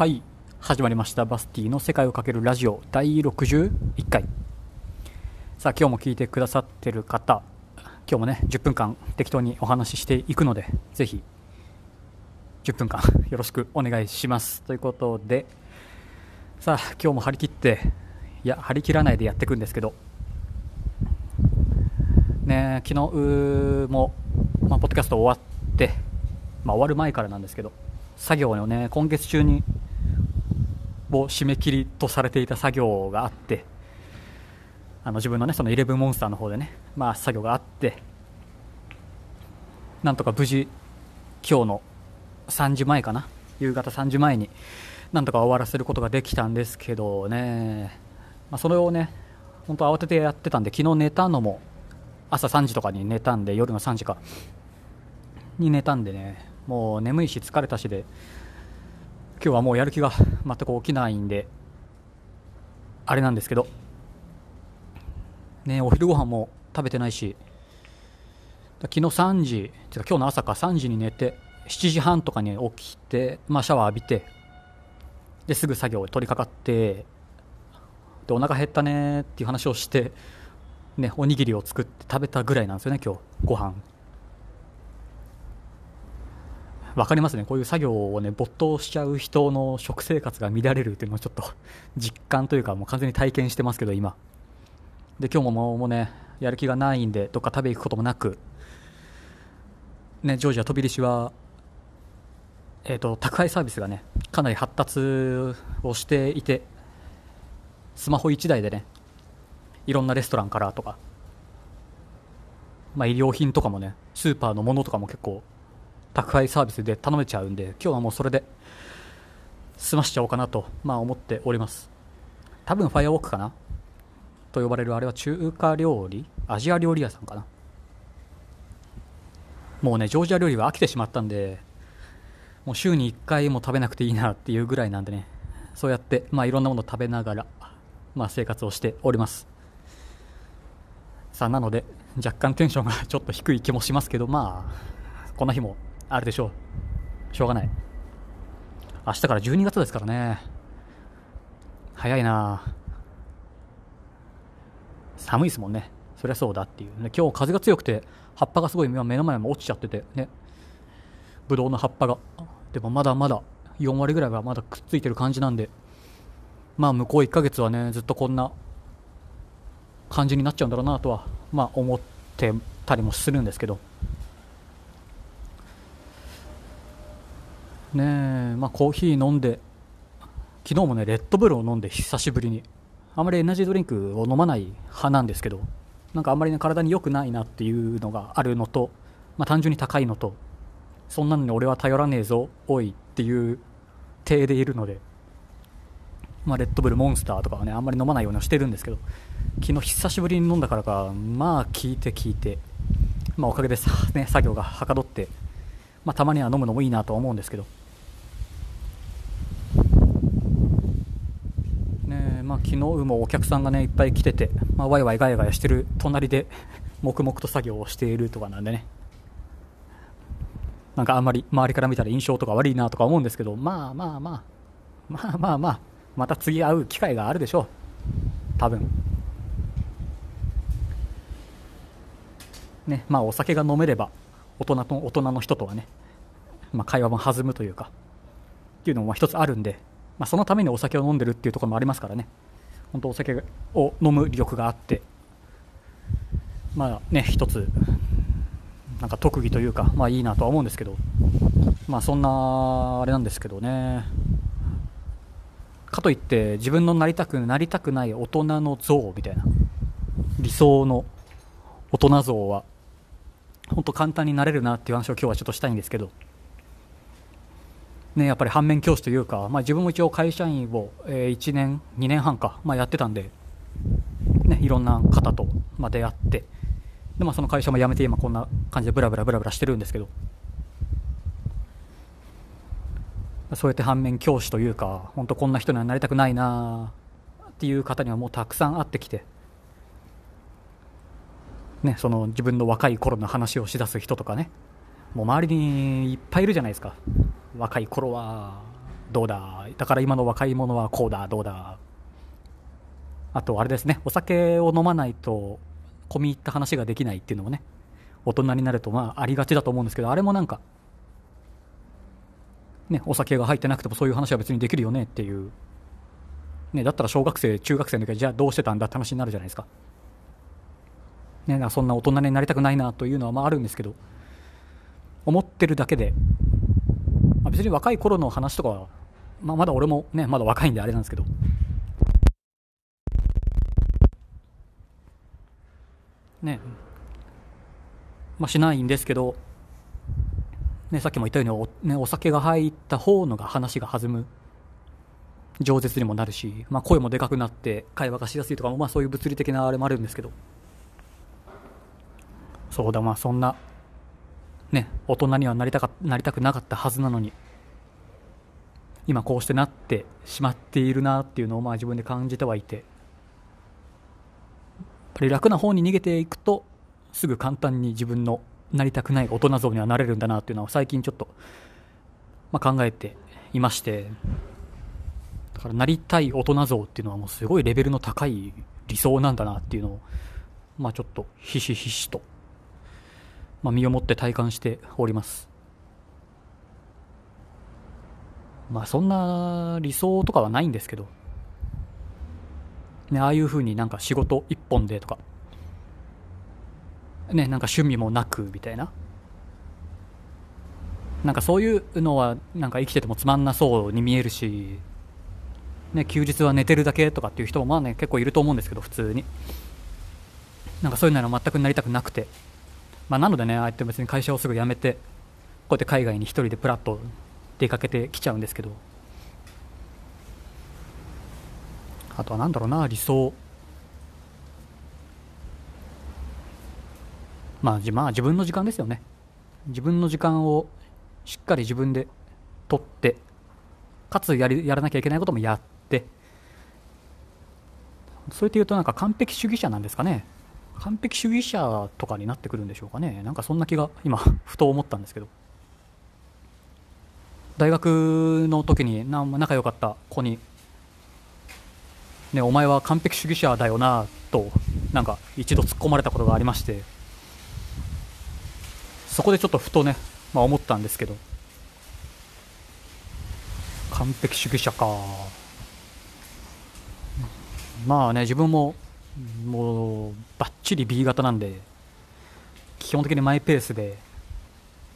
はい始まりましたバスティの世界をかけるラジオ第61回。さあ今日も聞いてくださってる方今日もね10分間適当にお話ししていくのでぜひ10分間 よろしくお願いします。ということでさあ今日も張り切っていや張り切らないでやっていくんですけど。ね昨日も、まあ、ポッドキャスト終わって、まあ、終わる前からなんですけど作業をね今月中にを締め切りとされていた作業があってあの自分のねそのイレブンモンスターの方でねまあ作業があってなんとか無事今日の3時前かな夕方3時前になんとか終わらせることができたんですけどね、まあ、それをね本当慌ててやってたんで昨日寝たのも朝3時とかに寝たんで夜の3時かに寝たんでねもう眠いし疲れたしで今日はもうやる気が全く起きないんであれなんですけど。ねお昼ご飯も食べてないし。昨日3時てか今日の朝か3時に寝て7時半とかに起きて、まあ、シャワー浴びてですぐ作業に取り掛かってでお腹減ったねっていう話をして、ね、おにぎりを作って食べたぐらいなんですよね今日ご飯。わかりますね。こういう作業をね没頭しちゃう人の食生活が乱れるっていうのをちょっと 実感というかもう完全に体験してますけど今。で今日ももうもうねやる気がないんでどっか食べ行くこともなくねジョージア飛び出しはえーと、宅配サービスがねかなり発達をしていてスマホ1台でねいろんなレストランからとか、まあ、医療品とかもねスーパーのものとかも結構宅配サービスで頼めちゃうんで今日はもうそれで済ましちゃおうかなと、まあ、思っております。多分ファイアウォークかな？と呼ばれるあれは中華料理アジア料理屋さんかな。もうねジョージア料理は飽きてしまったんでもう週に1回も食べなくていいなっていうぐらいなんでね。そうやって、まあ、いろんなものを食べながら、まあ、生活をしております。さあなので若干テンションがちょっと低い気もしますけどまあこんな日もあるでしょう。しょうがない。明日から12月ですからね。早いな。寒いですもんね。そりゃそうだっていう、ね、今日風が強くて葉っぱがすごい目の前も落ちちゃっててね。ブドウの葉っぱが。でもまだまだ4割ぐらいはまだくっついてる感じなんで。まあ向こう1ヶ月はねずっとこんな感じになっちゃうんだろうなとはまあ思ってたりもするんですけど。ねまあコーヒー飲んで昨日もねレッドブルを飲んで久しぶりに。あまりエナジードリンクを飲まない派なんですけどなんかあんまりね体に良くないなっていうのがあるのと、まあ、単純に高いのとそんなのに俺は頼らねえぞおいっていう体でいるので、まあ、レッドブルモンスターとかはねあんまり飲まないようにしてるんですけど昨日久しぶりに飲んだからかまあ効いて効いて、まあ、おかげでさ、ね、作業がはかどって、まあ、たまには飲むのもいいなとは思うんですけどねまあ、昨日もお客さんがねいっぱい来てて、まあ、ワイワイガヤガヤしてる隣で 黙々と作業をしているとかなんでねなんかあんまり周りから見たら印象とか悪いなとか思うんですけど、まあまあまあ、まあまあまあ、また次会う機会があるでしょう。多分。ね、まあお酒が飲めれば、大人と大人の人とはね、まあ会話も弾むというか、っていうのも一つあるんで、まあそのためにお酒を飲んでるっていうところもありますからね。本当お酒を飲む力があって、まあね、一つなんか特技というか、まあいいなとは思うんですけど、まあそんなあれなんですけどね。かといって自分のなりたくなりたくない大人の像みたいな理想の大人像は本当簡単になれるなっていう話を今日はちょっとしたいんですけど、ね、やっぱり反面教師というか、まあ、自分も一応会社員を、えー、1年、2年半か、まあ、やってたんで、ね、いろんな方と、まあ、出会って、でまあ、その会社も辞めて今こんな感じでブラブラブラブラしてるんですけどそうやって反面教師というか本当こんな人にはなりたくないなっていう方にはもうたくさん会ってきて、ね、その自分の若い頃の話をしだす人とかねもう周りにいっぱいいるじゃないですか。若い頃はどうだ。だから今の若い者はこうだどうだ。あとあれですね。お酒を飲まないと込み入った話ができないっていうのもね。大人になるとまあありがちだと思うんですけどあれもなんかねお酒が入ってなくてもそういう話は別にできるよねっていう。ねだったら小学生中学生の時はじゃあどうしてたんだって話になるじゃないですか。ねそんな大人になりたくないなというのはまああるんですけど。思ってるだけで、まあ、別に若い頃の話とかは、まあ、まだ俺もねまだ若いんであれなんですけど。ね。まあ、しないんですけど、ね、さっきも言ったようにお,、ね、お酒が入った方のが話が弾む。饒舌にもなるし、まあ、声もでかくなって会話がしやすいとか、まあ、そういう物理的なあれもあるんですけど。そうだまあそんなね大人にはなりたかなりたくなかったはずなのに今こうしてなってしまっているなっていうのをまあ自分で感じてはいてやっぱり楽な方に逃げていくとすぐ簡単に自分のなりたくない大人像にはなれるんだなっていうのは最近ちょっと、まあ、考えていましてだからなりたい大人像っていうのはもうすごいレベルの高い理想なんだなっていうのを、まあ、ちょっとひしひしと、まあ、身をもって体感しております。まあそんな理想とかはないんですけど。ね、ああいうふうになんか仕事一本でとか、ね、なんか趣味もなくみたいな。なんかそういうのはなんか生きててもつまんなそうに見えるし、ね、休日は寝てるだけとかっていう人もまあね結構いると思うんですけど普通に。なんかそういうのは全くなりたくなくて、まあ、なのでねああやって別に会社をすぐ辞めてこうやって海外に一人でプラッと出かけてきちゃうんですけど。あとは何だろうな理想。まあじ、まあ自分の時間ですよね。自分の時間をしっかり自分で取ってかつやりやらなきゃいけないこともやって。そうやって言うとなんか完璧主義者なんですかね。完璧主義者とかになってくるんでしょうかね。なんかそんな気が今 ふと思ったんですけど。大学の時に仲良かった子にね、お前は完璧主義者だよなとなんか一度突っ込まれたことがありまして。そこでちょっとふとね、まあ、思ったんですけど。完璧主義者かまあね自分ももうばっちり B 型なんで基本的にマイペースで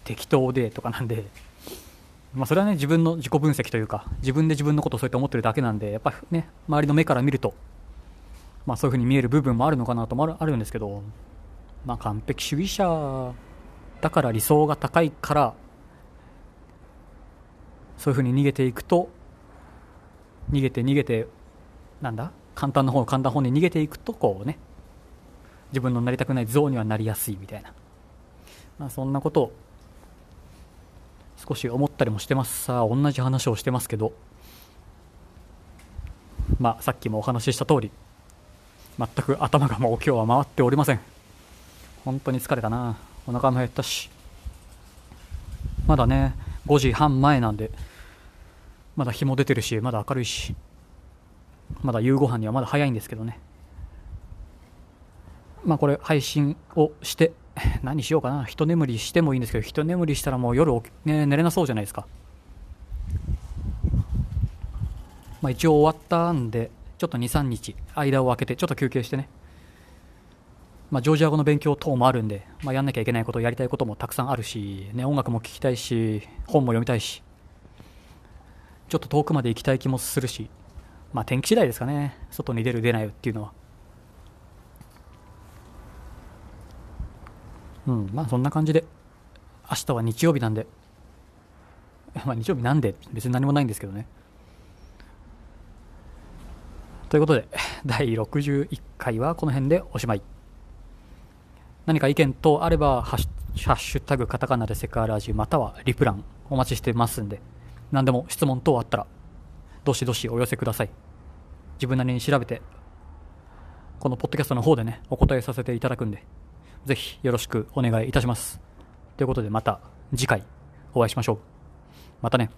適当でとかなんでまあ、それはね自分の自己分析というか自分で自分のことをそうやって思ってるだけなんでやっぱね周りの目から見ると、まあ、そういうふうに見える部分もあるのかなともあるんですけど、まあ、完璧主義者だから理想が高いからそういうふうに逃げていくと逃げて逃げてなんだ？簡単な方簡単な方に逃げていくとこうね自分のなりたくない像にはなりやすいみたいな、まあ、そんなことを少し思ったりもしてますさ。あ同じ話をしてますけど。まあさっきもお話しした通り全く頭がもう今日は回っておりません。本当に疲れたな。お腹も減ったし。まだね5時半前なんでまだ日も出てるしまだ明るいし。まだ夕ご飯にはまだ早いんですけどね。まあこれ配信をして 何しようかな、一眠りしてもいいんですけど、一眠りしたらもう夜、ね、寝れなそうじゃないですか。まあ、一応終わったんで、ちょっと2、3日、間を空けて、ちょっと休憩してね、まあ、ジョージア語の勉強等もあるんで、まあ、やんなきゃいけないこと、やりたいこともたくさんあるし、ね、音楽も聴きたいし、本も読みたいし、ちょっと遠くまで行きたい気もするし、まあ、天気次第ですかね、外に出る、出ないっていうのは。うん、まあそんな感じで、明日は日曜日なんで、まあ日曜日なんで別に何もないんですけどね。ということで、第61回はこの辺でおしまい。何か意見等あれば、ハッシュタグカタカナでセカラジまたはリプランお待ちしてますんで、何でも質問等あったら、どしどしお寄せください。自分なりに調べて、このポッドキャストの方でね、お答えさせていただくんで、ぜひよろしくお願いいたします。ということでまた次回お会いしましょう。またね。